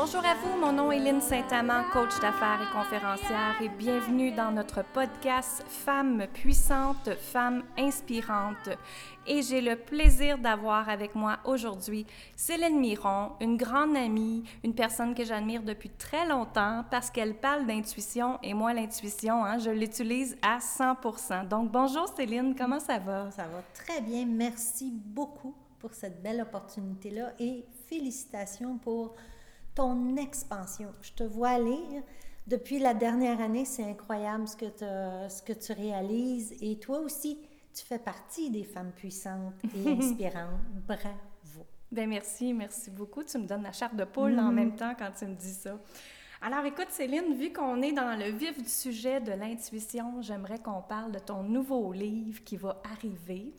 Bonjour à vous, mon nom est Lynne Saint-Amand, coach d'affaires et conférencière, et bienvenue dans notre podcast Femmes puissantes, femmes inspirantes. Et j'ai le plaisir d'avoir avec moi aujourd'hui Céline Miron, une grande amie, une personne que j'admire depuis très longtemps parce qu'elle parle d'intuition et moi, l'intuition, hein, je l'utilise à 100% Donc, bonjour Céline, comment ça va? Ça va très bien, merci beaucoup pour cette belle opportunité-là et félicitations pour ton expansion. Je te vois aller. Depuis la dernière année, c'est incroyable ce que, ce que tu réalises. Et toi aussi, tu fais partie des femmes puissantes et inspirantes. Bravo. Ben merci, merci beaucoup. Tu me donnes la charte de poule en mm-hmm. même temps quand tu me dis ça. Alors écoute Céline, vu qu'on est dans le vif du sujet de l'intuition, j'aimerais qu'on parle de ton nouveau livre qui va arriver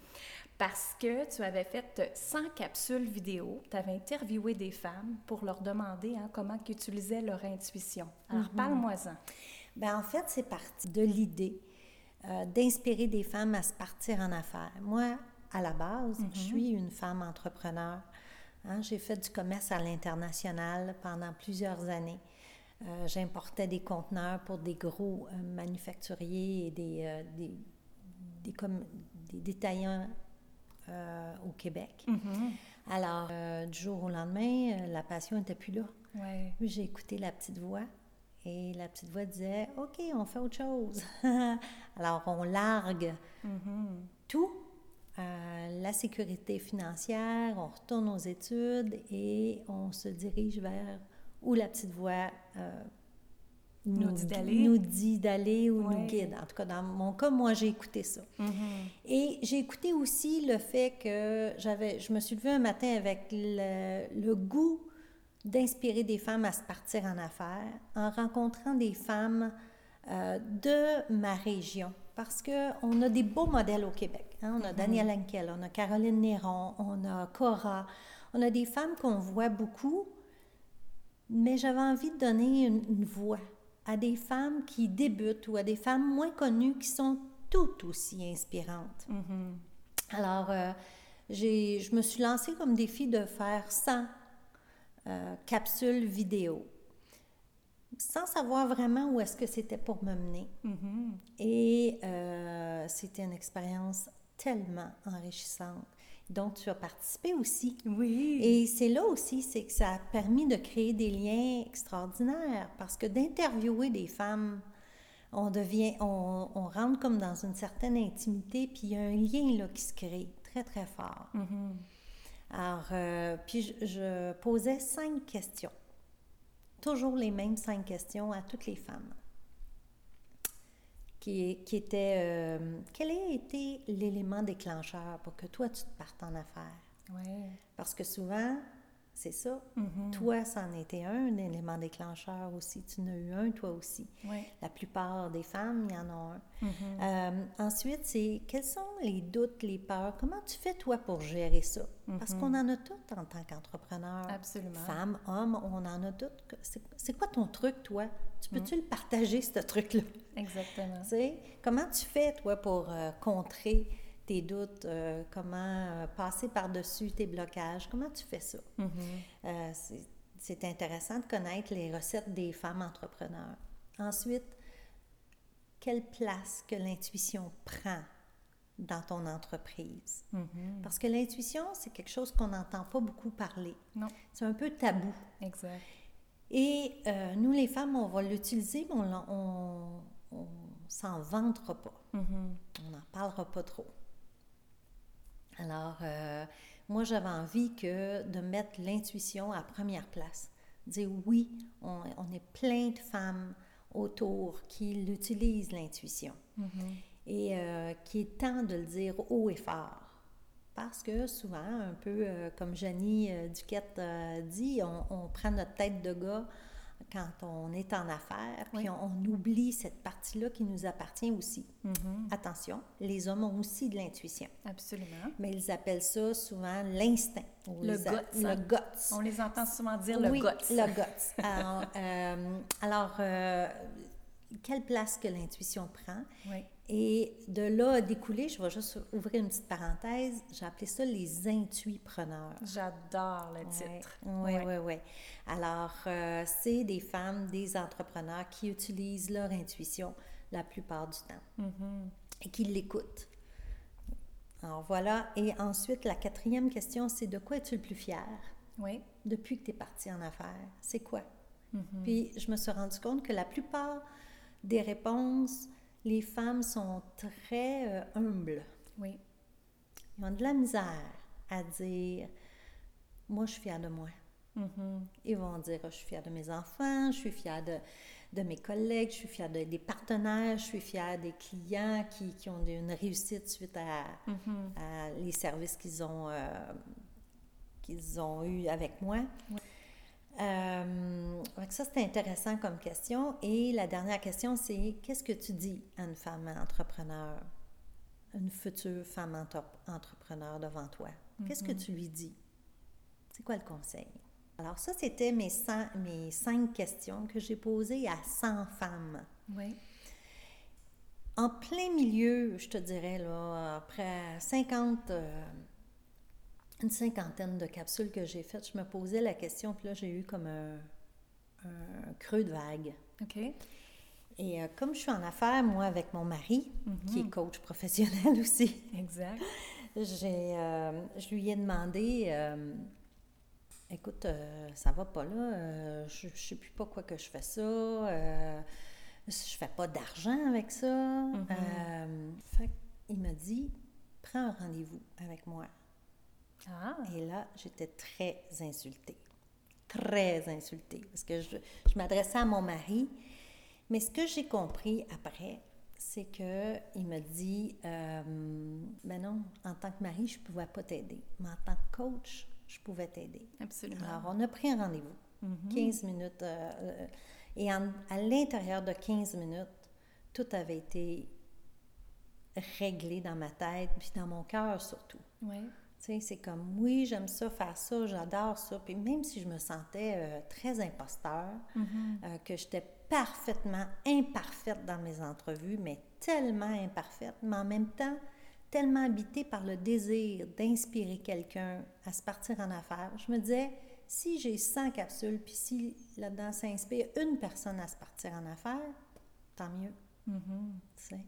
parce que tu avais fait 100 capsules vidéo, tu avais interviewé des femmes pour leur demander hein, comment ils utilisaient leur intuition. Alors, mhm. parle-moi-en. Bien, en fait, c'est parti de l'idée euh, d'inspirer des femmes à se partir en affaires. Moi, à la base, je mhm. suis une femme entrepreneur. Hein. J'ai fait du commerce à l'international pendant plusieurs années. Euh, j'importais des conteneurs pour des gros euh, manufacturiers et des, des, des, des détaillants euh, au Québec. Mm-hmm. Alors, euh, du jour au lendemain, euh, la passion n'était plus là. Ouais. J'ai écouté la petite voix et la petite voix disait OK, on fait autre chose. Alors, on largue mm-hmm. tout, la sécurité financière, on retourne aux études et on se dirige vers où la petite voix nous, dit d'aller. Nous dit d'aller ou nous guide. En tout cas, dans mon cas, moi, j'ai écouté ça. Mm-hmm. Et j'ai écouté aussi le fait que j'avais, je me suis levée un matin avec le, goût d'inspirer des femmes à se partir en affaires en rencontrant des femmes euh, de ma région. Parce qu'on a des beaux modèles au Québec. Hein. On a mm-hmm. Danielle Henkel, on a Caroline Néron, on a Cora. On a des femmes qu'on voit beaucoup, mais j'avais envie de donner une voix à des femmes qui débutent ou à des femmes moins connues qui sont tout aussi inspirantes. Mm-hmm. Alors, euh, je me suis lancée comme défi de faire 100 euh, capsules vidéo sans savoir vraiment où est-ce que c'était pour me mener. Mm-hmm. Et euh, c'était une expérience tellement enrichissante. Donc, tu as participé aussi. Oui. Et c'est là aussi, c'est que ça a permis de créer des liens extraordinaires parce que d'interviewer des femmes, on devient, on, on, rentre comme dans une certaine intimité, puis il y a un lien là qui se crée très, très fort. Mm-hmm. Alors, euh, puis je, je, posais cinq questions, toujours les mêmes cinq questions à toutes les femmes qui, qui était euh, quel a été l'élément déclencheur pour que toi, tu te partes en affaires? Ouais. Parce que souvent, c'est ça. Mm-hmm. Toi, ça en était un, élément déclencheur aussi. Tu en as eu un, toi aussi. La plupart des femmes, il y en a un. Mm-hmm. Euh, ensuite, c'est quels sont les doutes, les peurs? Comment tu fais, toi, pour gérer ça? Parce qu'on mm-hmm. en a toutes en tant qu'entrepreneur. Absolument. Femme, homme, on en a toutes. C'est quoi ton truc, toi? Tu peux-tu mm. le partager, ce truc-là? Exactement. Comment tu fais, toi, pour euh, contrer tes doutes, euh, comment euh, passer par-dessus tes blocages, comment tu fais ça? Mm-hmm. C'est intéressant de connaître les recettes des femmes entrepreneurs. Ensuite, quelle place que l'intuition prend dans ton entreprise? Mm-hmm. Parce que l'intuition, c'est quelque chose qu'on n'entend pas beaucoup parler. C'est un peu tabou. Exact. Et nous, les femmes, on va l'utiliser, mais on, on, s'en vantera pas. Mm-hmm. On n'en parlera pas trop. Alors, euh, moi, j'avais envie que de mettre l'intuition à première place. Dire oui, on, est plein de femmes autour qui l'utilisent, l'intuition. Mm-hmm. Et euh, qui est temps de le dire haut et fort. Parce que souvent, un peu euh, comme Jenny Duquette dit, on, on, prend notre tête de gars quand on est en affaires, puis on, oublie cette partie-là qui nous appartient aussi. Mm-hmm. Attention, les hommes ont aussi de l'intuition. Absolument. Mais ils appellent ça souvent l'instinct. Le guts. Le hein. guts. On les entend souvent dire le oui, guts. le guts. alors, euh, alors euh, quelle place que l'intuition prend? Oui. Et de là a découlé, je vais juste ouvrir une petite parenthèse, j'ai appelé ça les intuipreneurs. J'adore le titre. Oui, oui, oui. Alors, euh, c'est des femmes, des entrepreneurs qui utilisent leur intuition la plupart du temps Mm-hmm. et qui l'écoutent. Alors voilà. Et ensuite, la quatrième question, c'est de quoi es-tu le plus fier? Oui. depuis que tu es parti en affaires? C'est quoi? Mhm. Puis je me suis rendu compte que la plupart des réponses, les femmes sont très euh, humbles. Oui. Ils ont de la misère à dire Moi, je suis fière de moi. Mhm. Ils vont dire Je suis fière de mes enfants, je suis fière de, de mes collègues, je suis fière de- des partenaires, je suis fière des clients qui, qui ont une réussite suite à, Mhm. à les services qu'ils ont, euh, qu'ils ont eu avec moi. Euh, ça, c'est intéressant comme question. Et la dernière question, c'est qu'est-ce que tu dis à une femme entrepreneur, une future femme entre- entrepreneur devant toi? Qu'est-ce que tu lui dis? C'est quoi le conseil? Alors ça, c'était mes, mes cinq questions que j'ai posées à 100 femmes. Oui. En plein milieu, je te dirais, là, après 50, euh, une cinquantaine de capsules que j'ai faites, je me posais la question, puis là, j'ai eu comme un, un creux de vague. OK. Et euh, comme je suis en affaires, moi, avec mon mari, qui Mhm. est coach professionnel aussi, Exact. j'ai, euh, je lui ai demandé, euh, écoute, ça va pas là, je, je sais plus pas quoi que je fais ça, je fais pas d'argent avec ça. Euh, fait il m'a dit, prends un rendez-vous avec moi. Ah. Et là, j'étais très insultée. Très insultée. Parce que je, je m'adressais à mon mari. Mais ce que j'ai compris après, c'est que il m'a dit euh, Ben non, en tant que mari, je ne pouvais pas t'aider. Mais en tant que coach, je pouvais t'aider. Absolument. Alors, on a pris un rendez-vous. Mhm. 15 minutes. euh, euh, et en- à l'intérieur de 15 minutes, tout avait été réglé dans ma tête, puis dans mon cœur surtout. Oui. C'est comme, oui, j'aime ça, faire ça, j'adore ça. Puis même si je me sentais euh, très imposteur, Mhm. euh, que j'étais parfaitement imparfaite dans mes entrevues, mais tellement imparfaite, mais en même temps tellement habitée par le désir d'inspirer quelqu'un à se partir en affaires, je me disais, si j'ai 100 capsules, puis si là-dedans ça inspire une personne à se partir en affaires, tant mieux. Mhm. sais.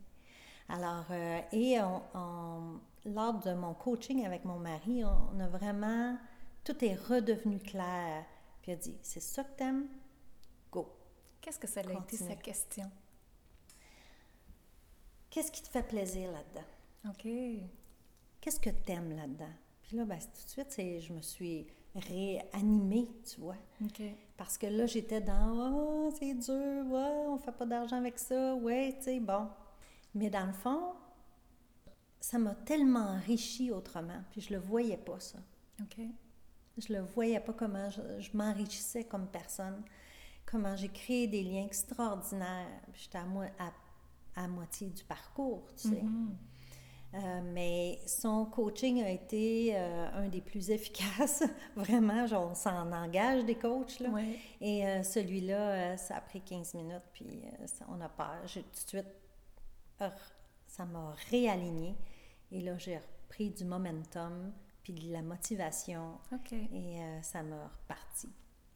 Alors, euh, et on- on- lors de mon coaching avec mon mari, on, a vraiment, tout est redevenu clair. Puis il a dit, c'est ça que t'aimes? Go. Qu'est-ce que ça a été sa question? Qu'est-ce qui te fait plaisir là-dedans? OK. Qu'est-ce que t'aimes là-dedans? Puis là, ben, tout de suite, je me suis réanimée, tu vois. OK. Parce que là, j'étais dans Oh, c'est dur, ouais, on fait pas d'argent avec ça, ouais, tu sais, bon. Mais dans le fond, ça m'a tellement enrichi autrement, puis je le voyais pas, ça. OK. Je le voyais pas comment je, je m'enrichissais comme personne, comment j'ai créé des liens extraordinaires. J'étais à, moi, à, à moitié du parcours, tu sais. Mhm. Euh, mais son coaching a été euh, un des plus efficaces. Vraiment, genre, on s'en engage des coachs, là. Ouais. Et euh, celui-là, ça a pris 15 minutes, puis ça- on a peur. J'ai tout de suite, ça m'a réaligné. Et là, j'ai repris du momentum, puis de la motivation, OK. et euh, ça m'a reparti.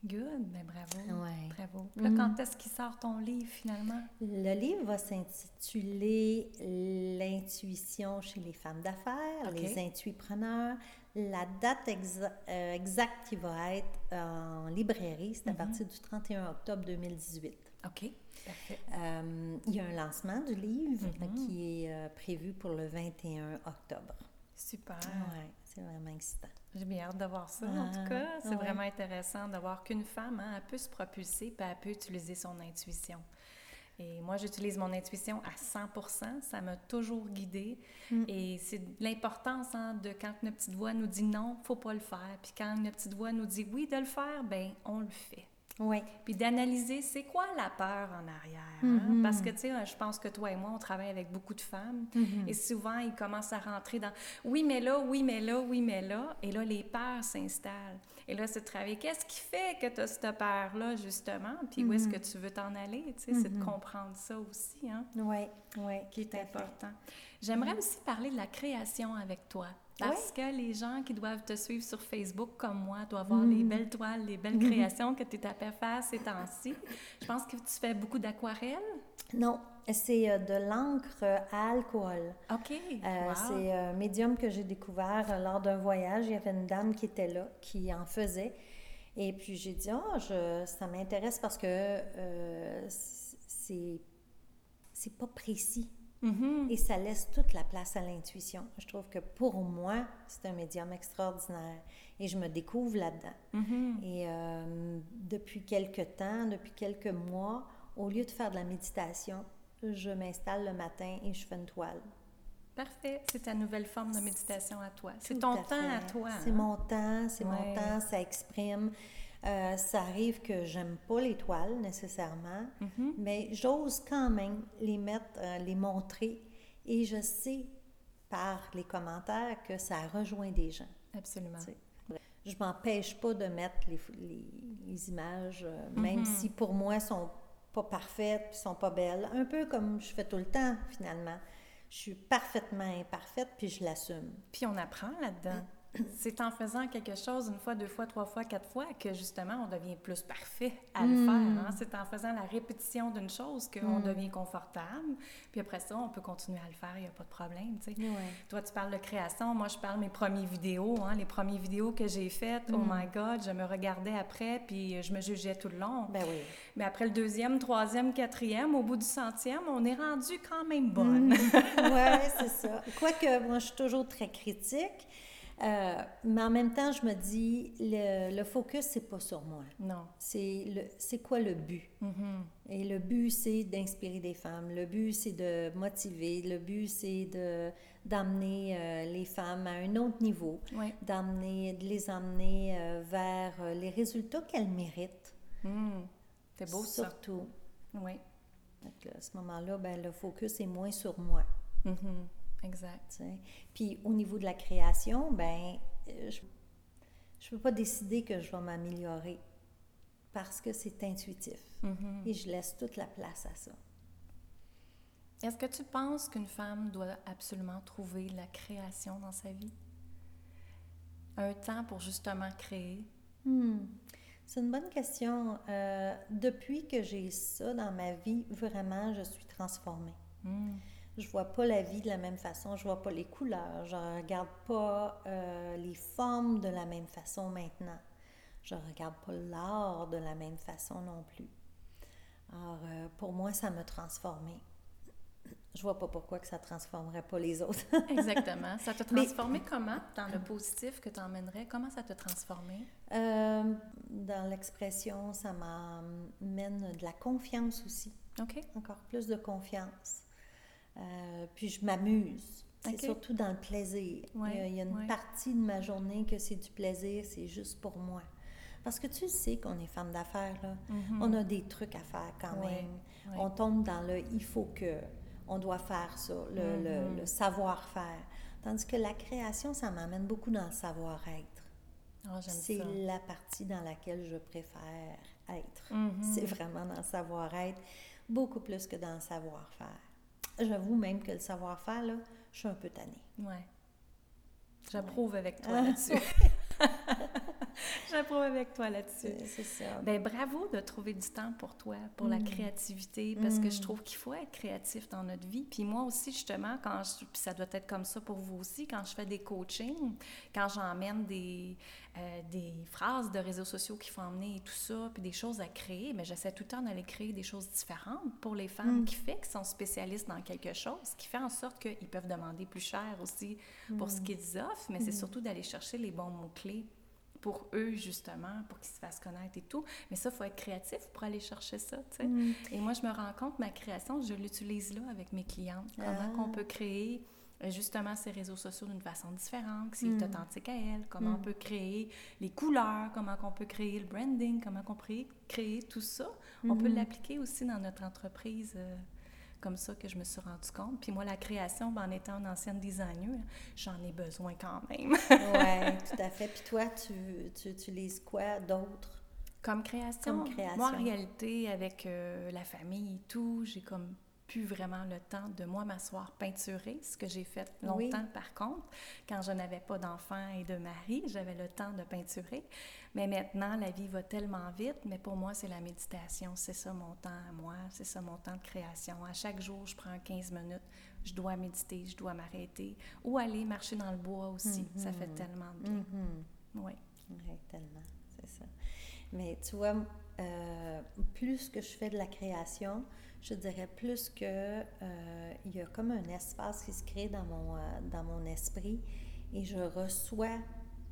Good. Ben bravo. Ouais. Bravo. Là, Mhm. quand est-ce qu'il sort ton livre, finalement? Le livre va s'intituler L'intuition chez les femmes d'affaires, Ok. les intuipreneurs. La date exa- euh, exacte qui va être en librairie, c'est à Mhm. partir du 31 octobre 2018. OK. Parfait. Euh, il y a un lancement du livre Mhm. euh, qui est euh, prévu pour le 21 octobre. Super. Ouais, c'est vraiment excitant. J'ai bien hâte de voir ça. en Ah, tout cas, c'est ouais. vraiment intéressant de voir qu'une femme, hein, elle peut se propulser puis elle peut utiliser son intuition. Et moi, j'utilise mon intuition à 100% Ça m'a toujours guidée. Mm. Et c'est l'importance hein, de quand notre petite voix nous dit non, faut pas le faire. Puis quand notre petite voix nous dit oui de le faire, ben on le fait. Oui. Puis d'analyser c'est quoi la peur en arrière. hein? Mhm. Parce que, tu sais, je pense que toi et moi, on travaille avec beaucoup de femmes. Mhm. Et souvent, ils commencent à rentrer dans oui, mais là, oui, mais là, oui, mais là. Et là, les peurs s'installent. Et là, c'est de travailler. Qu'est-ce qui fait que tu as cette peur-là, justement? Puis où est-ce que tu veux t'en aller? Tu sais, c'est de Mhm. comprendre ça aussi, hein, Oui, oui. qui est important. J'aimerais aussi parler de la création avec toi. Parce que les gens qui doivent te suivre sur Facebook comme moi doivent voir les Mhm. belles toiles, les belles créations que tu es à faire ces temps-ci. Je pense que tu fais beaucoup d'aquarelles. Non, c'est euh, de l'encre à alcool. OK. Euh, Wow. C'est un médium que j'ai découvert euh, lors d'un voyage. Il y avait une dame qui était là, qui en faisait. Et puis j'ai dit, oh, je, ça m'intéresse parce que euh, c'est c'est pas précis Mhm. et ça laisse toute la place à l'intuition. Je trouve que pour moi, c'est un médium extraordinaire et je me découvre là-dedans. Mhm. Et euh, depuis quelques temps, depuis quelques mois, au lieu de faire de la méditation, je m'installe le matin et je fais une toile. Parfait. C'est ta nouvelle forme de méditation à toi. C'est ton à temps à toi. C'est hein? mon temps, c'est Ouais. mon temps, ça exprime. Euh, ça arrive que j'aime pas les toiles nécessairement, Mhm. mais j'ose quand même les mettre, euh, les montrer, et je sais par les commentaires que ça rejoint des gens. Absolument. tu sais. Je m'empêche pas de mettre les, les- les images, euh, même Mhm. si pour moi elles sont pas parfaites, puis sont pas belles, un peu comme je fais tout le temps finalement. Je suis parfaitement imparfaite, puis je l'assume. Puis on apprend là-dedans. C'est en faisant quelque chose une fois, deux fois, trois fois, quatre fois que justement on devient plus parfait à le Mm. faire. hein. C'est en faisant la répétition d'une chose qu'on Mm. devient confortable. Puis après ça, on peut continuer à le faire, il n'y a pas de problème. tu sais. Toi, tu parles de création. Moi, je parle de mes premières vidéos. hein, les premières vidéos que j'ai faites. Oh Mm. my God, je me regardais après, puis je me jugeais tout le long. Ben oui. Mais après le deuxième, troisième, quatrième, au bout du centième, on est rendu quand même bonne. ouais, c'est ça. Quoique, moi, je suis toujours très critique, euh, mais en même temps, je me dis, le, le focus, c'est pas sur moi. Non. C'est le, c'est quoi le but? Mhm. Et le but, c'est d'inspirer des femmes. Le but, c'est de motiver. Le but, c'est de d'amener euh, les femmes à un autre niveau, Oui. d'amener, de les emmener euh, vers les résultats qu'elles méritent. Mm. C'est beau ça. Surtout. Oui. Donc, à ce moment-là, ben, le focus est moins sur moi. Mhm. Exact. Puis au niveau de la création, ben euh, je ne peux pas décider que je vais m'améliorer parce que c'est intuitif. Mhm. Et je laisse toute la place à ça. Est-ce que tu penses qu'une femme doit absolument trouver la création dans sa vie? Un temps pour justement créer? Hmm. C'est une bonne question. Euh, depuis que j'ai ça dans ma vie, vraiment, je suis transformée. Mm. Je vois pas la vie de la même façon, je vois pas les couleurs, je regarde pas euh, les formes de la même façon maintenant. Je regarde pas l'art de la même façon non plus. Alors, euh, pour moi, ça m'a transformée. Je vois pas pourquoi que ça transformerait pas les autres. Exactement. Ça t'a Mais- transformé comment? Dans le positif que tu emmènerais? Comment ça t'a transformé? Euh, dans l'expression, ça m'amène de la confiance aussi. OK. encore plus de confiance. Euh, puis je m'amuse. C'est surtout dans le plaisir. Ouais, il, y a, il y a une ouais. partie de ma journée que c'est du plaisir, c'est juste pour moi. Parce que tu sais qu'on est femme d'affaires, là. Mhm. On a des trucs à faire quand Ouais, même. On tombe dans le il faut que, on doit faire ça, le, Mhm. le savoir-faire. Tandis que la création, ça m'amène beaucoup dans le savoir-être. Ah, C'est la partie dans laquelle je préfère être. Mhm. C'est vraiment dans le savoir-être, beaucoup plus que dans le savoir-faire. J'avoue même que le savoir-faire, là, je suis un peu tannée. Ouais. J'approuve avec toi Ah, là-dessus. J'approuve avec toi là-dessus. C'est ça. Ben bravo de trouver du temps pour toi, pour la Mm. créativité, parce que je Mm. trouve qu'il faut être créatif dans notre vie. Puis moi aussi, justement, quand je, puis ça doit être comme ça pour vous aussi, quand je fais des coachings, quand j'emmène des, euh, des phrases de réseaux sociaux qui font emmener et tout ça, puis des choses à créer, mais j'essaie tout le temps d'aller créer des choses différentes pour les femmes, Mm. qui fait qu'ils sont spécialistes dans quelque chose, qui fait en sorte qu'ils peuvent demander plus cher aussi pour ce qu'ils offrent, mais c'est surtout d'aller chercher les bons mots-clés pour eux, justement, pour qu'ils se fassent connaître et tout. Mais ça, il faut être créatif pour aller chercher ça, tu sais. Mm. Et moi, je me rends compte, ma création, je l'utilise là avec mes clientes. Comment Ah. qu'on peut créer justement ces réseaux sociaux d'une façon différente, que c'est Mm. authentique à elle, comment on peut créer les couleurs, comment on peut créer le branding, comment on peut créer tout ça. On peut Mhm. l'appliquer aussi dans notre entreprise. euh, comme ça que je me suis rendu compte. Puis moi, la création, ben, en étant une ancienne designer, j'en ai besoin quand même. oui, tout à fait. Puis toi, tu, tu utilises quoi d'autre? Comme création, Comme création. moi, en réalité, avec euh, la famille et tout, j'ai comme plus vraiment le temps de moi m'asseoir peinturer, ce que j'ai fait longtemps Oui. par contre. Quand je n'avais pas d'enfant et de mari, j'avais le temps de peinturer. Mais maintenant, la vie va tellement vite, mais pour moi, c'est la méditation. C'est ça mon temps à moi, c'est ça mon temps de création. À chaque jour, je prends 15 minutes, je dois méditer, je dois m'arrêter ou aller marcher dans le bois aussi. Ça fait tellement de bien. Mhm. Oui. Oui, tellement, c'est ça. Mais tu vois, euh, plus que je fais de la création, je dirais plus que euh, il y a comme un espace qui se crée dans mon, euh, dans mon esprit et je reçois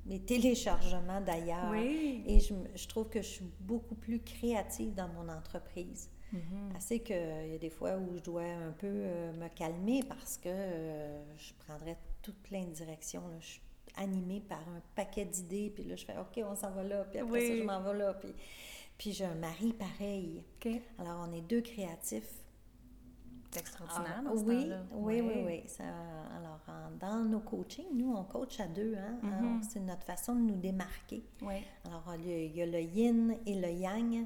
mes téléchargements d'ailleurs. Oui. Et je, je trouve que je suis beaucoup plus créative dans mon entreprise. Mhm. Assez qu'il y a des fois où je dois un peu euh, me calmer parce que euh, je prendrais toute plein de directions. là. Je suis animée par un paquet d'idées, puis là, je fais OK, on s'en va là, puis après ça, je m'en vais là. Puis, puis j'ai un mari pareil. OK. Alors, on est deux créatifs. Extraordinaire. Ah, dans ce oui, oui, oui, oui. Ça- alors, en- dans nos coachings, nous, on coach à deux. Hein? Mhm. Alors, C'est notre façon de nous démarquer. Oui. Alors, il y a- il y a le yin et le yang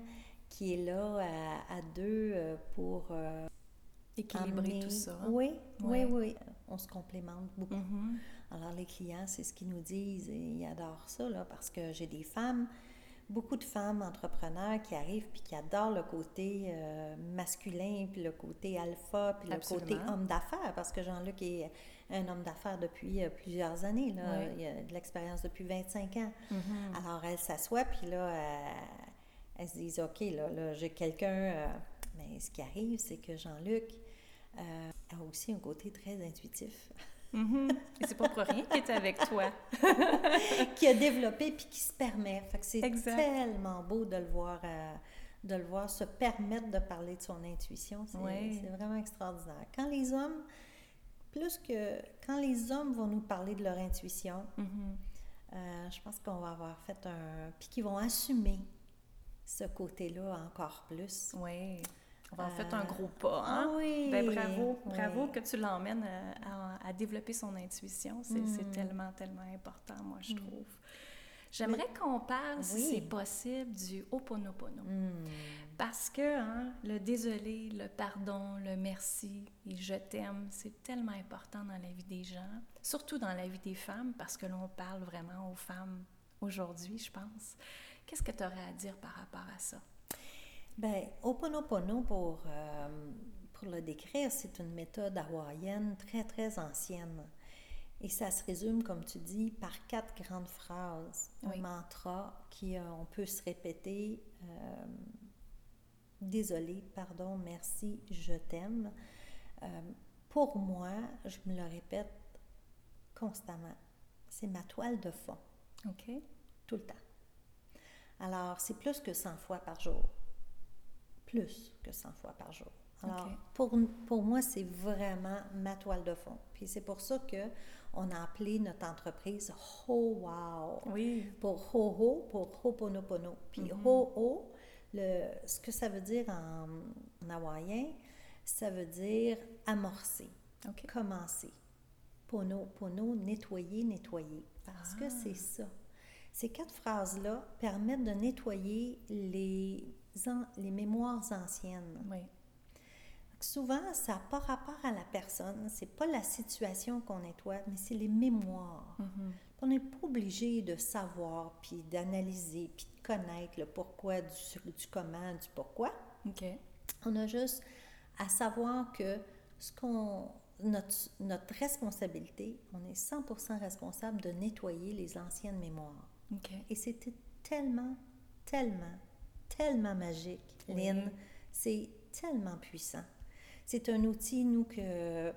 qui est là à, à deux euh, pour euh, Équilibrer amener- tout ça. Oui, oui, oui. On se complémente beaucoup. Mhm. Alors, les clients, c'est ce qu'ils nous disent et ils adorent ça, là, parce que j'ai des femmes, beaucoup de femmes entrepreneurs qui arrivent puis qui adorent le côté euh, masculin, puis le côté alpha, puis le côté homme d'affaires, parce que Jean-Luc est un homme d'affaires depuis euh, plusieurs années, là. Il a de l'expérience depuis 25 ans. Mhm. Alors, elle s'assoit, puis là, elle, elle se dit, OK, là, là j'ai quelqu'un... euh, mais ce qui arrive, c'est que Jean-Luc euh, a aussi un côté très intuitif, Et c'est pas pour rien qu'il est avec toi. qui a développé puis qui se permet. Fait que c'est tellement beau de le voir... euh, de le voir se permettre de parler de son intuition, c'est Oui. c'est vraiment extraordinaire. Quand les hommes, plus que quand les hommes vont nous parler de leur intuition, Mhm. Euh, je pense qu'on va avoir fait un. Puis qu'ils vont assumer ce côté-là encore plus. Oui. On va en Euh, faire un gros pas, hein? Ah oui! Ben, bravo, bravo que tu l'emmènes euh, à, à développer son intuition. C'est Mm. tellement, tellement important, moi, je trouve. J'aimerais qu'on parle, si c'est possible, du Ho'oponopono. Hmm. Parce que hein, le désolé, le pardon, le merci et je t'aime, c'est tellement important dans la vie des gens, surtout dans la vie des femmes, parce que l'on parle vraiment aux femmes aujourd'hui, je pense. Qu'est-ce que tu aurais à dire par rapport à ça? Ben, Ho'oponopono, pour, euh, pour le décrire, c'est une méthode hawaïenne très, très ancienne. Et ça se résume, comme tu dis, par quatre grandes phrases. Oui. Un mantra qui, euh, on peut se répéter euh, Désolé, pardon, merci, je t'aime. Euh, pour moi, je me le répète constamment. C'est ma toile de fond OK? tout le temps. Alors, c'est plus que 100 fois par jour. Plus que 100 fois par jour. Alors, pour, pour moi, c'est vraiment ma toile de fond. Puis c'est pour ça que on a appelé notre entreprise Ho Wow. Oui. Pour Ho Ho, pour Ho'oponopono. Puis Mhm. Ho Ho, le, ce que ça veut dire en, en hawaïen, ça veut dire amorcer, OK. commencer. Pono, pono, nettoyer, nettoyer. Parce que Ah. c'est ça. Ces quatre phrases-là permettent de nettoyer les, an- les mémoires anciennes. Oui. Souvent, ça n'a pas rapport à la personne, c'est pas la situation qu'on nettoie, mais c'est les mémoires. Mhm. On n'est pas obligé de savoir, puis d'analyser, puis de connaître le pourquoi du, du comment, du pourquoi. On a juste à savoir que ce qu'on notre, notre responsabilité, on est 100% responsable de nettoyer les anciennes mémoires. Et c'était tellement, tellement, tellement magique, Oui. Lynn. C'est tellement puissant. C'est un outil, nous, que ben,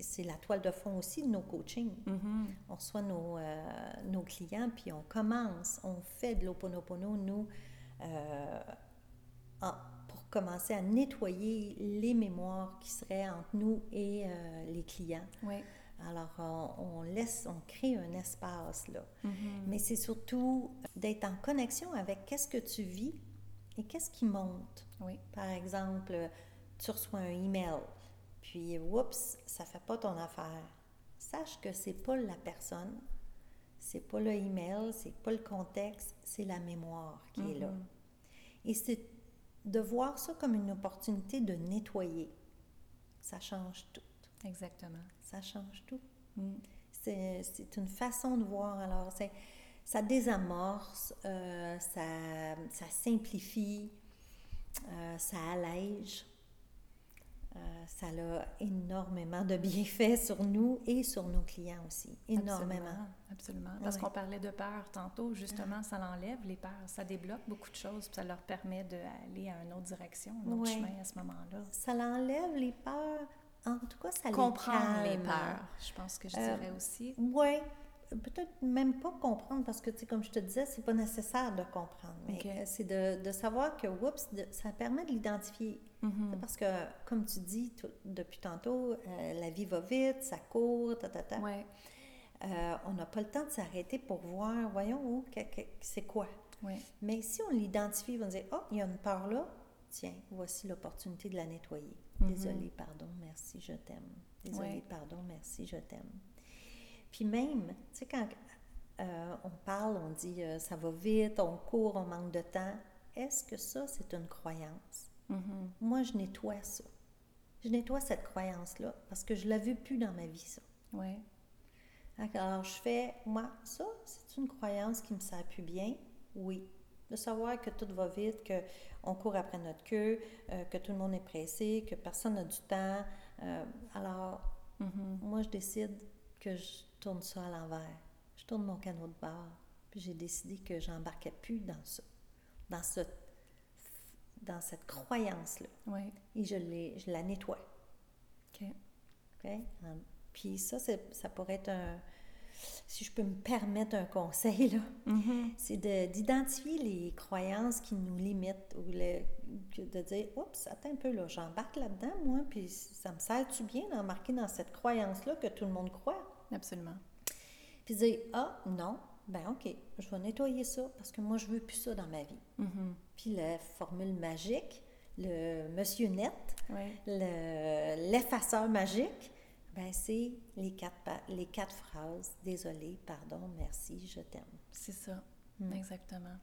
c'est la toile de fond aussi de nos coachings. Mhm. On reçoit nos, euh, nos clients, puis on commence, on fait de l'Oponopono, nous, euh, en- pour commencer à nettoyer les mémoires qui seraient entre nous et euh, les clients. Oui. Alors, on, laisse, on crée un espace là. Mm-hmm. Mais c'est surtout d'être en connexion avec qu'est-ce que tu vis et qu'est-ce qui monte? Oui. Par exemple, tu reçois un email, puis oups, ça fait pas ton affaire. Sache que c'est pas la personne, c'est pas le email, c'est pas le contexte, c'est la mémoire qui est là. Et c'est de voir ça comme une opportunité de nettoyer. Ça change tout. Exactement. Ça change tout. Mm. C'est une façon de voir. Alors, ça désamorce, euh, ça, ça, simplifie, euh, ça allège. Euh, ça a énormément de bienfaits sur nous et sur nos clients aussi. Énormément. Absolument. Parce qu'on parlait de peur tantôt, justement, ça l'enlève les peurs. Ça débloque beaucoup de choses, puis ça leur permet d'aller à une autre direction, un autre chemin à ce moment-là. Ça l'enlève les peurs. En tout cas, ça Comprendre les, peurs, je pense que je dirais aussi. Oui, peut-être même pas comprendre parce que, tu sais, comme je te disais, c'est pas nécessaire de comprendre. Mais c'est de, de, savoir que, oups, ça permet de l'identifier. Mm-hmm. Parce que, comme tu dis depuis tantôt, euh, la vie va vite, ça court, ta, ta, ta. Ouais. Euh, on n'a pas le temps de s'arrêter pour voir, voyons, où, c'est quoi. Ouais. Mais si on l'identifie, on va dire, oh, il y a une part là, tiens, voici l'opportunité de la nettoyer. Mm-hmm. Désolé, pardon, merci, je t'aime. Désolé, pardon, merci, je t'aime. Puis même, tu sais, quand euh, on parle, on dit ça va vite, on court, on manque de temps, est-ce que ça, c'est une croyance? Mm-hmm. Moi, je nettoie ça. Je nettoie cette croyance-là parce que je ne l'avais plus dans ma vie, ça. Oui. Alors, je fais, moi, ça, c'est une croyance qui me sert plus bien? Oui. De savoir que tout va vite, qu'on court après notre queue, euh, que tout le monde est pressé, que personne n'a du temps. Euh, alors, mm-hmm. moi, je décide que je tourne ça à l'envers. Je tourne mon canot de bord. Puis j'ai décidé que j'embarquais plus dans ça, dans ce dans cette croyance-là. Oui. Et je, je la nettoie. OK. OK? Puis ça, ça pourrait être un... Si je peux me permettre un conseil, là, mm-hmm. c'est d'identifier les croyances qui nous limitent ou de dire « Oups, attends un peu, là, j'embarque là-dedans, moi, puis ça me sert-tu bien d'embarquer dans cette croyance-là que tout le monde croit? » Absolument. Puis dire « Ah, non, ben OK, je vais nettoyer ça parce que moi, je veux plus ça dans ma vie. Mm-hmm. Puis la formule magique, le monsieur net, oui. l'effaceur magique, ben c'est les quatre, les quatre phrases. Désolé, pardon, merci, je t'aime. C'est ça, mm. exactement.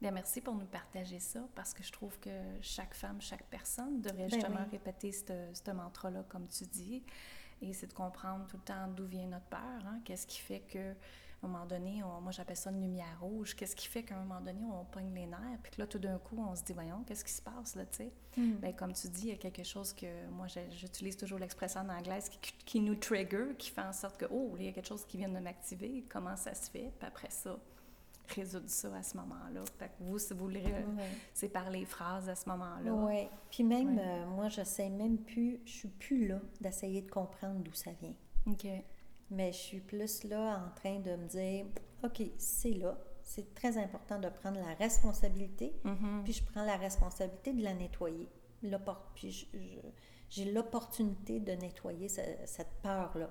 Bien, merci pour nous partager ça parce que je trouve que chaque femme, chaque personne devrait Ben justement oui. répéter ce mantra-là, comme tu dis. Et c'est de comprendre tout le temps d'où vient notre peur. Hein? Qu'est-ce qui fait que à un moment donné, on, moi j'appelle ça une lumière rouge. Qu'est-ce qui fait qu'à un moment donné, on pogne les nerfs, puis que là, tout d'un coup, on se dit, voyons, qu'est-ce qui se passe là, tu sais? Mm. Bien, comme tu dis, il y a quelque chose que, moi, j'utilise toujours l'expression en anglais qui, qui, nous trigger, qui fait en sorte que, oh, il y a quelque chose qui vient de m'activer, comment ça se fait? Puis après ça, résoudre ça à ce moment-là. Fait que vous, si vous voulez, c'est par les phrases à ce moment-là. Oui. Puis même, euh, moi, je sais même plus, je suis plus là d'essayer de comprendre d'où ça vient. OK. Mais je suis plus là en train de me dire, OK, c'est là. C'est très important de prendre la responsabilité. Mhm. Puis je prends la responsabilité de la nettoyer. Puis je- je- j'ai l'opportunité de nettoyer ce- cette peur-là.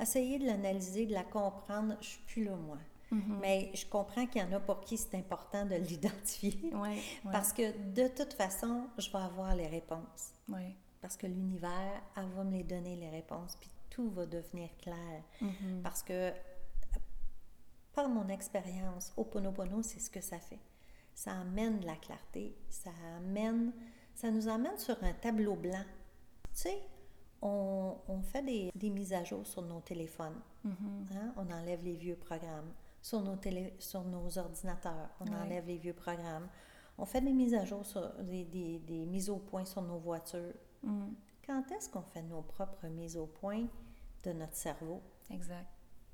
Essayer de l'analyser, de la comprendre, je suis plus là, moi. Mhm. Mais je comprends qu'il y en a pour qui c'est important de l'identifier. Ouais, ouais, Parce que de toute façon, je vais avoir les réponses. ouais. Parce que l'univers, elle va me les donner, les réponses. Puis tout va devenir clair. Mhm. Parce que, par mon expérience, Oponopono, c'est ce que ça fait. Ça amène de la clarté, ça amène, ça nous amène sur un tableau blanc. Tu sais, on, on fait des, des mises à jour sur nos téléphones. Mhm. hein, On enlève les vieux programmes. Sur nos, télé, sur nos ordinateurs, on enlève les vieux programmes. On fait des mises à jour, sur, des, des, des mises au point sur nos voitures. Mhm. Quand est-ce qu'on fait nos propres mises au point de notre cerveau? Exact.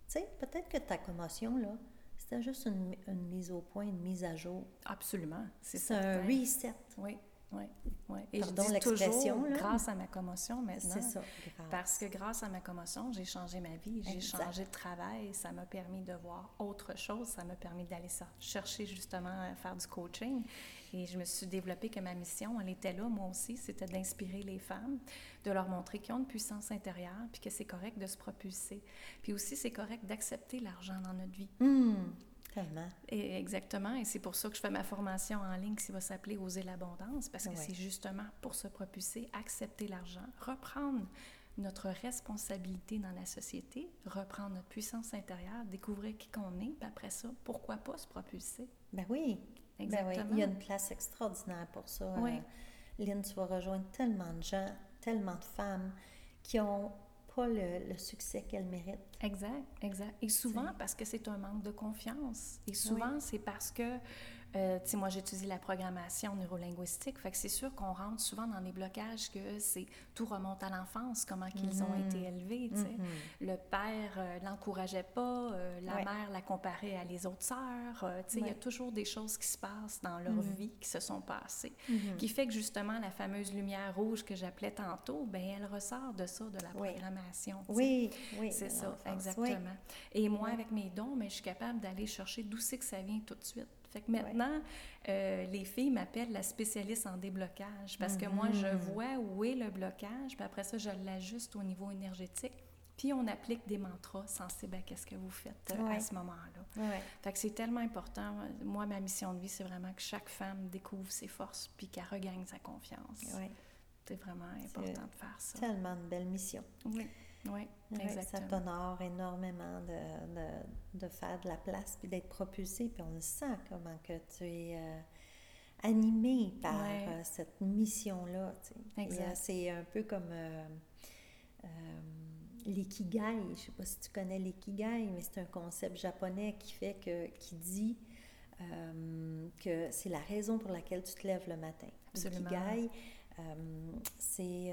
Tu sais, peut-être que ta commotion, là, c'était juste une, une mise au point, une mise à jour. Absolument. C'est C'est un reset. Oui, Oui, oui. Et je dis toujours grâce à ma commotion maintenant. C'est ça, Parce que grâce à ma commotion, j'ai changé ma vie, j'ai changé de travail, ça m'a permis de voir autre chose, ça m'a permis d'aller chercher justement à faire du coaching. Et je me suis développée que ma mission, elle était là, moi aussi, c'était d'inspirer les femmes, de leur montrer qu'ils ont une puissance intérieure, puis que c'est correct de se propulser. Puis aussi, c'est correct d'accepter l'argent dans notre vie. Mmh. Tellement. Et exactement. Et c'est pour ça que je fais ma formation en ligne qui va s'appeler Oser l'abondance, parce que c'est justement pour se propulser, accepter l'argent, reprendre notre responsabilité dans la société, reprendre notre puissance intérieure, découvrir qui qu'on est, puis après ça, pourquoi pas se propulser? Ben oui. Exactement. Ben oui. Il y a une place extraordinaire pour ça. Oui. Euh, Lynn, tu vas rejoindre tellement de gens, tellement de femmes qui ont pas le, succès qu'elle mérite. Exact, exact. Et souvent parce que c'est un manque de confiance. Et souvent, c'est parce que euh, tu sais, moi, j'étudie la programmation neurolinguistique, fait que c'est sûr qu'on rentre souvent dans des blocages que c'est tout remonte à l'enfance, comment qu'ils ont été mm-hmm. élevés, tu sais. Mm-hmm. Le père euh, l'encourageait pas, euh, la mère la comparait à les autres sœurs, tu sais, il y a toujours des choses qui se passent dans leur mm-hmm. vie qui se sont passées, qui fait que justement la fameuse lumière rouge que j'appelais tantôt, ben elle ressort de ça, de la programmation. Oui, oui. C'est ça, exactement. Et moi, avec mes dons, mais ben, je suis capable d'aller chercher d'où c'est que ça vient tout de suite. Fait que maintenant, euh, les filles m'appellent la spécialiste en déblocage parce que moi, je mm-hmm. vois où est le blocage, puis après ça, je l'ajuste au niveau énergétique. Puis on applique des mantras sensibles à ce que vous faites euh, à ce moment-là. Fait que c'est tellement important. Moi, ma mission de vie, c'est vraiment que chaque femme découvre ses forces puis qu'elle regagne sa confiance. C'est vraiment important de faire ça. Tellement de belle mission. Oui. Oui, exactement. Ça t'honore énormément de, de, faire de la place puis d'être propulsé. Puis on le sent comment que tu es euh, animé par euh, cette mission-là. C'est un peu comme euh, l'ikigai. Je ne sais pas si tu connais l'ikigai, mais c'est un concept japonais qui fait que, qui dit que c'est la raison pour laquelle tu te lèves le matin. L'ikigai, c'est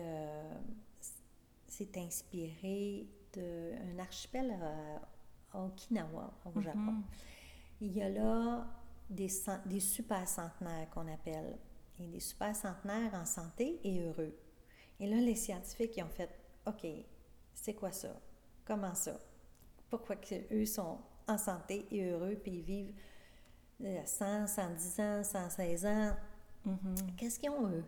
c'est inspiré d'un archipel à, Okinawa, au. Japon. Il y a là des, des super centenaires qu'on appelle, et des super centenaires en santé et heureux. Et là, les scientifiques ils ont fait OK, c'est quoi ça? Comment ça? Pourquoi eux sont en santé et heureux, puis ils vivent 100, 110 ans, 116 ans? Mm-hmm. Qu'est-ce qu'ils ont, eux?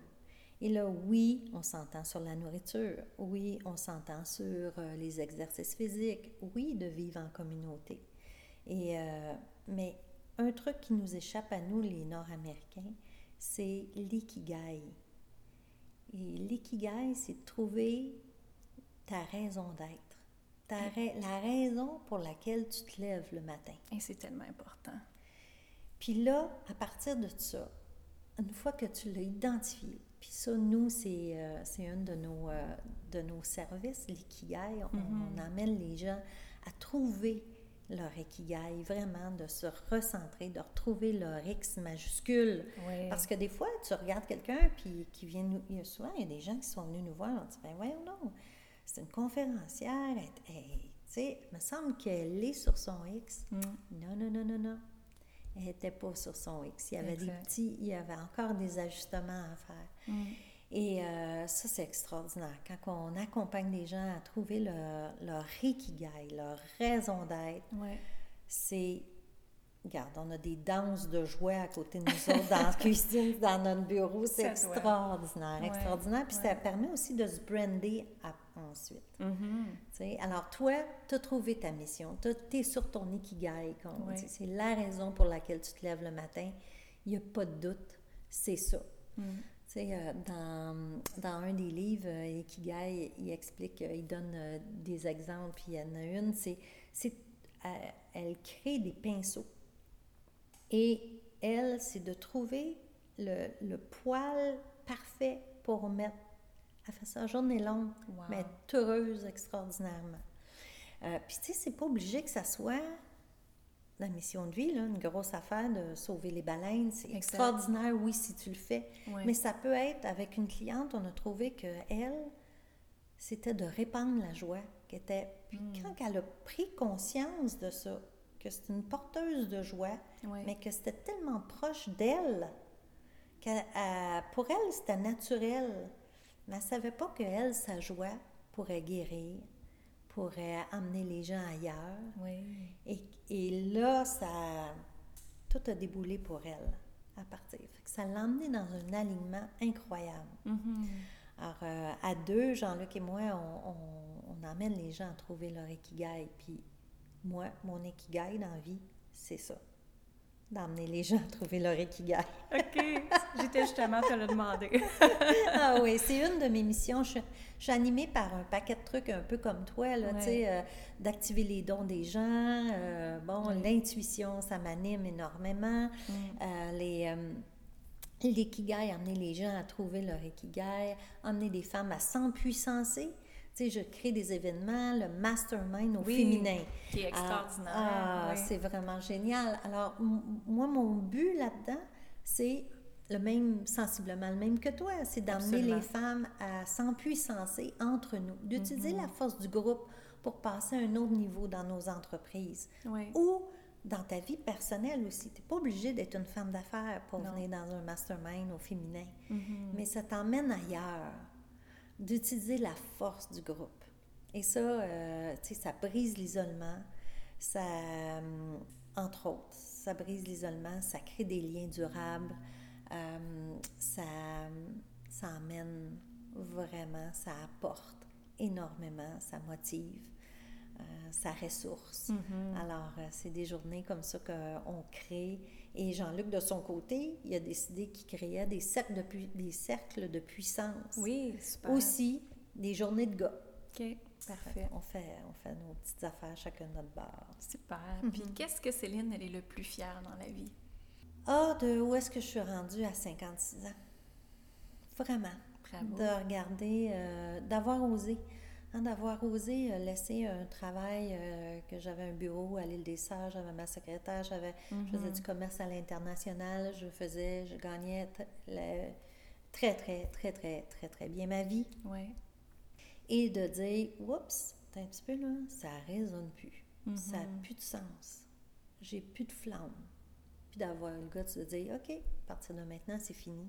Et là, oui, on s'entend sur la nourriture, oui, on s'entend sur euh, les exercices physiques, oui, de vivre en communauté. Et, euh, mais un truc qui nous échappe à nous, les Nord-Américains, c'est l'ikigai. Et l'ikigai, c'est de trouver ta raison d'être, la raison pour laquelle tu te lèves le matin. Et c'est tellement important. Puis là, à partir de ça, une fois que tu l'as identifié, puis ça, nous, c'est euh, un de nos, euh, de nos services, l'ikigai. On, mm-hmm. on, amène les gens à trouver leur ikigai, vraiment de se recentrer, de retrouver leur X majuscule. Parce que des fois, tu regardes quelqu'un puis qui vient nous... Il y a souvent, il y a des gens qui sont venus nous voir, on dit, ben voyons non, c'est une conférencière, tu sais, il me semble qu'elle est sur son X. Mm. Non, non, non, non, non elle n'était pas sur son X. Il y avait des petits, il y avait encore des ajustements à faire. Mm. Et euh, ça, c'est extraordinaire. Quand on accompagne les gens à trouver leur, leur ikigai, leur raison d'être, c'est Regarde, on a des danses de joie à côté de nous autres dans la cuisine, dans notre bureau. C'est extraordinaire, extraordinaire. Puis ça permet aussi de se brander ensuite. Mm-hmm. Alors, toi, tu as trouvé ta mission. Tu es sur ton ikigai, C'est la raison pour laquelle tu te lèves le matin. Il n'y a pas de doute. C'est ça. Mm. Euh, dans, dans, un des livres, euh, Ikigai, il explique, euh, il donne des exemples, puis il y en a une, c'est, elle crée des pinceaux et elle, c'est de trouver le, le, poil parfait pour mettre. Elle fait ça journée longue, mais heureuse extraordinairement. Euh, puis, tu sais, c'est pas obligé que ça soit la mission de vie, là, une grosse affaire de sauver les baleines. C'est extraordinaire, oui, si tu le fais. Mais ça peut être, avec une cliente, on a trouvé que elle, c'était de répandre la joie. Était... Puis hmm. quand elle a pris conscience de ça, que c'est une porteuse de joie, mais que c'était tellement proche d'elle pour elle, c'était naturel. Mais elle ne savait pas qu'elle, sa joie pourrait guérir, pourrait amener les gens ailleurs. Oui. Et, et là, ça, tout a déboulé pour elle à partir. ça l'a emmené dans un alignement incroyable. Mm-hmm. Alors, euh, à deux, Jean-Luc et moi, on, on, on, emmène les gens à trouver leur ikigai. Puis moi, mon ikigai dans la vie, c'est ça d'emmener les gens à trouver leur ikigai. OK. J'étais justement te le demander. ah oui, c'est une de mes missions. Je, suis animée par un paquet de trucs un peu comme toi, là, tu sais, euh, d'activer les dons des gens. Euh, bon, l'intuition, ça m'anime énormément. Mm. Euh, les... L'ikigai, amener les gens à trouver leur ikigai, amener des femmes à s'empuissancer, tu sais, je crée des événements, le mastermind au féminin. Qui est extraordinaire. Ah, c'est vraiment génial. Alors, moi, mon but là-dedans, c'est le même, sensiblement le même que toi, c'est d'amener les femmes à s'empuissancer entre nous, d'utiliser mm-hmm. la force du groupe pour passer à un autre niveau dans nos entreprises. Ou dans ta vie personnelle aussi. Tu n'es pas obligée d'être une femme d'affaires pour venir dans un mastermind au féminin, mm-hmm. mais ça t'emmène ailleurs d'utiliser la force du groupe. Et ça, euh, tu sais, ça brise l'isolement, ça, euh, entre autres, ça brise l'isolement, ça crée des liens durables, euh, ça, ça amène vraiment, ça apporte énormément, ça motive, ça ressource. Mm-hmm. Alors, c'est des journées comme ça qu'on crée. Et Jean-Luc, de son côté, il a décidé qu'il créait des cercles de, des cercles de puissance. Oui, super. Aussi, des journées de gars. OK, parfait. On fait, on fait nos petites affaires chacun de notre bar. Super. Puis mhm. qu'est-ce que Céline, elle est le plus fière dans la vie? Ah, de où est-ce que je suis rendue à 56 ans? Vraiment. Bravo. De regarder, euh, d'avoir osé. Hein, d'avoir osé euh, laisser un travail, euh, que j'avais un bureau à l'île des Sœurs, j'avais ma secrétaire, j'avais, je faisais mhm. du commerce à l'international, je faisais, je gagnais très, très, très, très, très, très bien ma vie. Ouais. Et de dire, oups, un petit peu là, ça résonne plus. Ça n'a mhm. plus de sens. J'ai plus de flamme. Puis d'avoir le gars de dire, OK, à partir de maintenant, c'est fini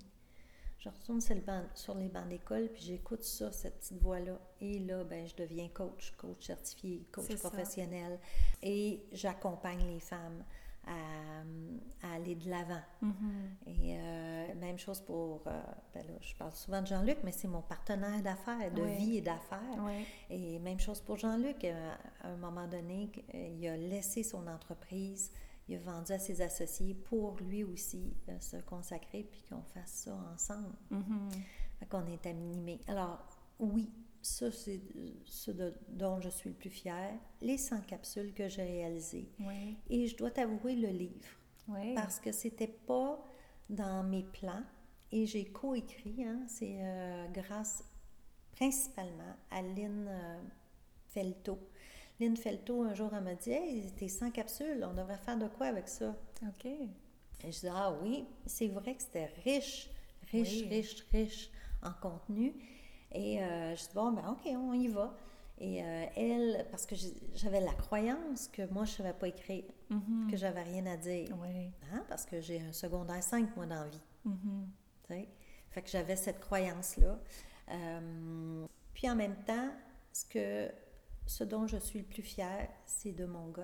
je retourne sur, les bancs d'école, puis j'écoute ça, cette petite voix-là. Et là, ben, je deviens coach, coach certifié, coach professionnel. Et j'accompagne les femmes à, aller de l'avant. Mm-hmm. Et euh, même chose pour, euh, ben là, je parle souvent de Jean-Luc, mais c'est mon partenaire d'affaires, de vie et d'affaires. Et même chose pour Jean-Luc, euh, à un moment donné, il a laissé son entreprise il a vendu à ses associés pour lui aussi euh, se consacrer puis qu'on fasse ça ensemble. Mm-hmm. qu'on est animé. Alors, oui, ça, c'est ce dont je suis le plus fière. Les 100 capsules que j'ai réalisées. Et je dois t'avouer le livre. Parce que c'était pas dans mes plans. Et j'ai coécrit, hein, c'est euh, grâce principalement à Lynn euh, Felto, Lynn Felto, un jour, elle m'a dit Hey, t'es sans capsules, on devrait faire de quoi avec ça? OK. Et je dis Ah oui, c'est vrai que c'était riche, riche, riche, riche en contenu. Et euh, je dis Bon, ben OK, on y va. Et euh, elle, parce que j'avais la croyance que moi, je ne savais pas écrire, mm-hmm. que j'avais rien à dire. Oui. Hein? Parce que j'ai un secondaire 5, moi, dans la vie. Mm-hmm. Fait que j'avais cette croyance-là. Euh, puis en même temps, ce que ce dont je suis le plus fière, c'est de mon guts.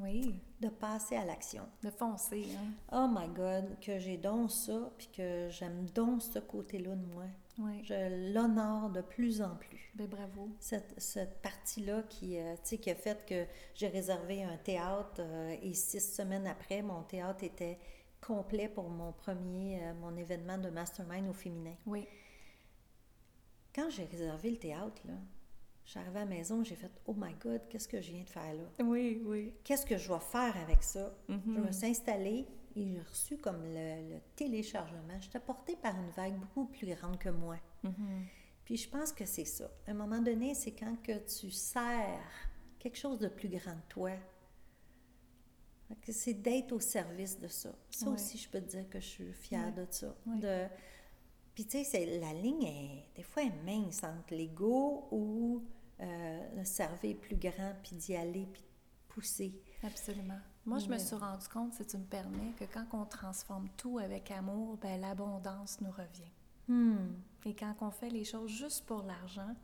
Oui. De passer à l'action. De foncer. Hein? Oh my God, que j'ai donc ça, puis que j'aime donc ce côté-là de moi. Oui. Je l'honore de plus en plus. Ben bravo. Cette, cette partie-là qui, euh, qui a fait que j'ai réservé un théâtre euh, et six semaines après, mon théâtre était complet pour mon premier, euh, mon événement de mastermind au féminin. Oui. Quand j'ai réservé le théâtre, là, J'arrivais à la maison, j'ai fait Oh my God, qu'est-ce que je viens de faire là? Oui, oui. Qu'est-ce que je dois faire avec ça? Mm-hmm. Je me suis installée et j'ai reçu comme le, téléchargement. J'étais portée par une vague beaucoup plus grande que moi. Mm-hmm. Puis je pense que c'est ça. À un moment donné, c'est quand que tu sers quelque chose de plus grand que toi. C'est d'être au service de ça. Ça aussi, je peux te dire que je suis fière de ça. De... Puis tu sais, la ligne est des fois est mince entre l'ego ou le cerveau plus grand, puis d'y aller, puis pousser. Absolument. Moi, je me suis rendu compte, si tu me permets, que quand on transforme tout avec amour, ben, l'abondance nous revient. Hmm. Et quand on fait les choses juste pour l'argent,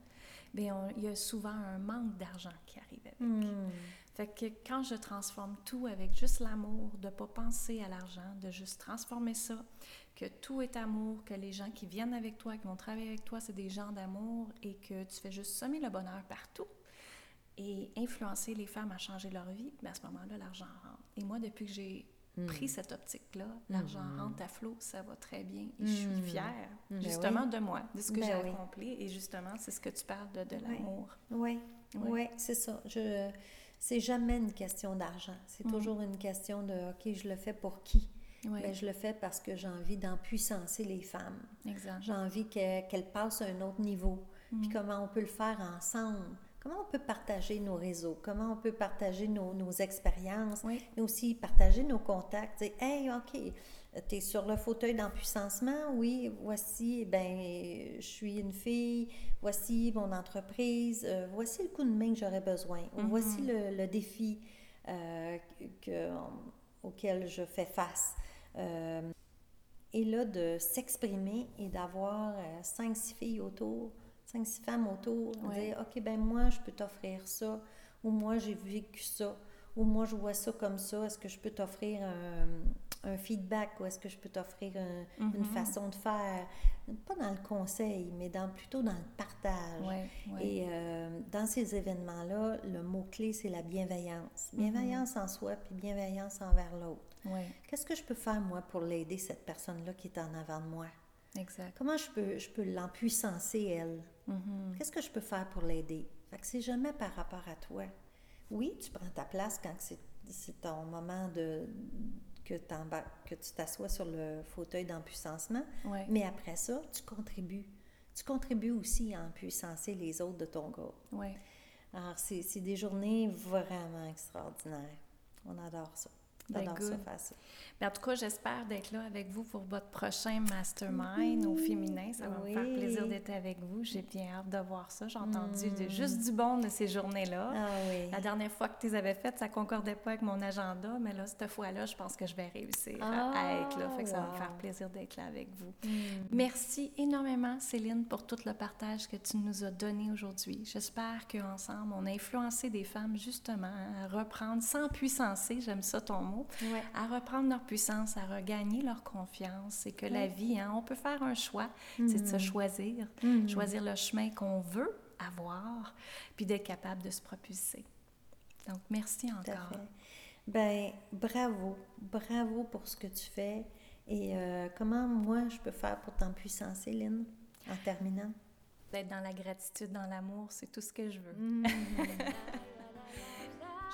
bien, il y a souvent un manque d'argent qui arrive avec. Hmm. Fait que quand je transforme tout avec juste l'amour, de ne pas penser à l'argent, de juste transformer ça, que tout est amour, que les gens qui viennent avec toi, qui vont travailler avec toi, c'est des gens d'amour et que tu fais juste semer le bonheur partout et influencer les femmes à changer leur vie, bien à ce moment-là, l'argent rentre. Et moi, depuis que j'ai Hmm. pris cette optique-là, l'argent Mhm. rentre à flot, ça va très bien. Et je suis Mhm. fière, Ben justement, oui. de moi, de ce que Ben j'ai oui. accompli. Et justement, c'est ce que tu parles de, de l'amour. Oui, Oui. oui, c'est ça. Je, c'est jamais une question d'argent. C'est Mhm. toujours une question de, OK, je le fais pour qui? Oui, Ben, je le fais parce que j'ai envie d'empuissancer les femmes. J'ai envie que- qu'elles passent à un autre niveau. Puis Mhm. comment on peut le faire ensemble? Comment on peut partager nos réseaux? Comment on peut partager nos, nos expériences? Oui. Mais aussi partager nos contacts. Dire, hey, OK, tu es sur le fauteuil d'empuissancement? Oui, voici, ben, je suis une fille, voici mon entreprise, euh, voici le coup de main que j'aurais besoin, ou Mhm. voici le, le défi euh, que, auquel je fais face. Euh, et là, de s'exprimer et d'avoir cinq, six filles autour, cinq, six femmes autour, Ouais. dire, OK, ben moi, je peux t'offrir ça, ou moi, j'ai vécu ça, ou moi, je vois ça comme ça, est-ce que je peux t'offrir un, un feedback, ou est-ce que je peux t'offrir un- Mhm. une façon de faire, pas dans le conseil, mais dans, plutôt dans le partage. Ouais, ouais. Et euh, dans ces événements-là, le mot-clé, c'est la bienveillance. Mhm. Bienveillance en soi, puis bienveillance envers l'autre. Ouais, Qu'est-ce que je peux faire, moi, pour l'aider, cette personne-là qui est en avant de moi? exact. Comment je peux, je peux l'empuissancer, elle? Mhm. Qu'est-ce que je peux faire pour l'aider? Fait que c'est jamais par rapport à toi. Oui, tu prends ta place quand c'est, ton moment de que, tu t'assois sur le fauteuil d'empuissancement, mais après ça, tu contribues. Tu contribues aussi à empuissancer les autres de ton groupe. ouais. Alors, c'est, c'est des journées vraiment extraordinaires. On adore ça. Ça. Mais en tout cas, j'espère d'être là avec vous pour votre prochain mastermind au féminin. Ça va me faire plaisir d'être avec vous. J'ai bien hâte de voir ça. J'ai entendu Mm. de- juste du bon de ces journées-là. Ah oui. La dernière fois que tu les avais faites, ça concordait pas avec mon agenda, mais là, cette fois-là, je pense que je vais réussir à- à Ah, être là. Fait que ça va me faire plaisir d'être là avec vous. Mm. Merci énormément, Céline, pour tout le partage que tu nous as donné aujourd'hui. J'espère qu'ensemble, on a influencé des femmes justement à reprendre, sans puissancer, j'aime ça ton mot, Ouais. à reprendre leur puissance, à regagner leur confiance et que la vie, hein, on peut faire un choix, c'est de se Mhm. choisir, Mhm. choisir le chemin qu'on veut avoir, puis d'être capable de se propulser. Donc, merci Tout à encore. fait. Ben, bravo. Bravo pour ce que tu fais. Et euh, comment moi je peux faire pour t'empuissancer, Lynn, en terminant? D'être dans la gratitude, dans l'amour, c'est tout ce que je veux. Mm.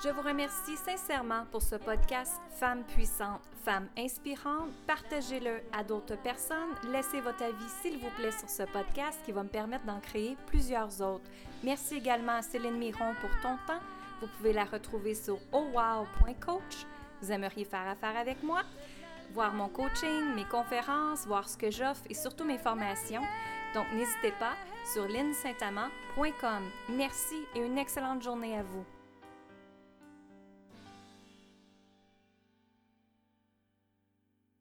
Je vous remercie sincèrement pour ce podcast Femmes puissantes, Femmes inspirantes. Partagez-le à d'autres personnes. Laissez votre avis, s'il vous plaît, sur ce podcast qui va me permettre d'en créer plusieurs autres. Merci également à Céline Miron pour ton temps. Vous pouvez la retrouver sur owow.coach. Vous aimeriez faire affaire avec moi? Voir mon coaching, mes conférences, voir ce que j'offre et surtout mes formations. Donc, n'hésitez pas sur linsaintamant.com. Merci et une excellente journée à vous.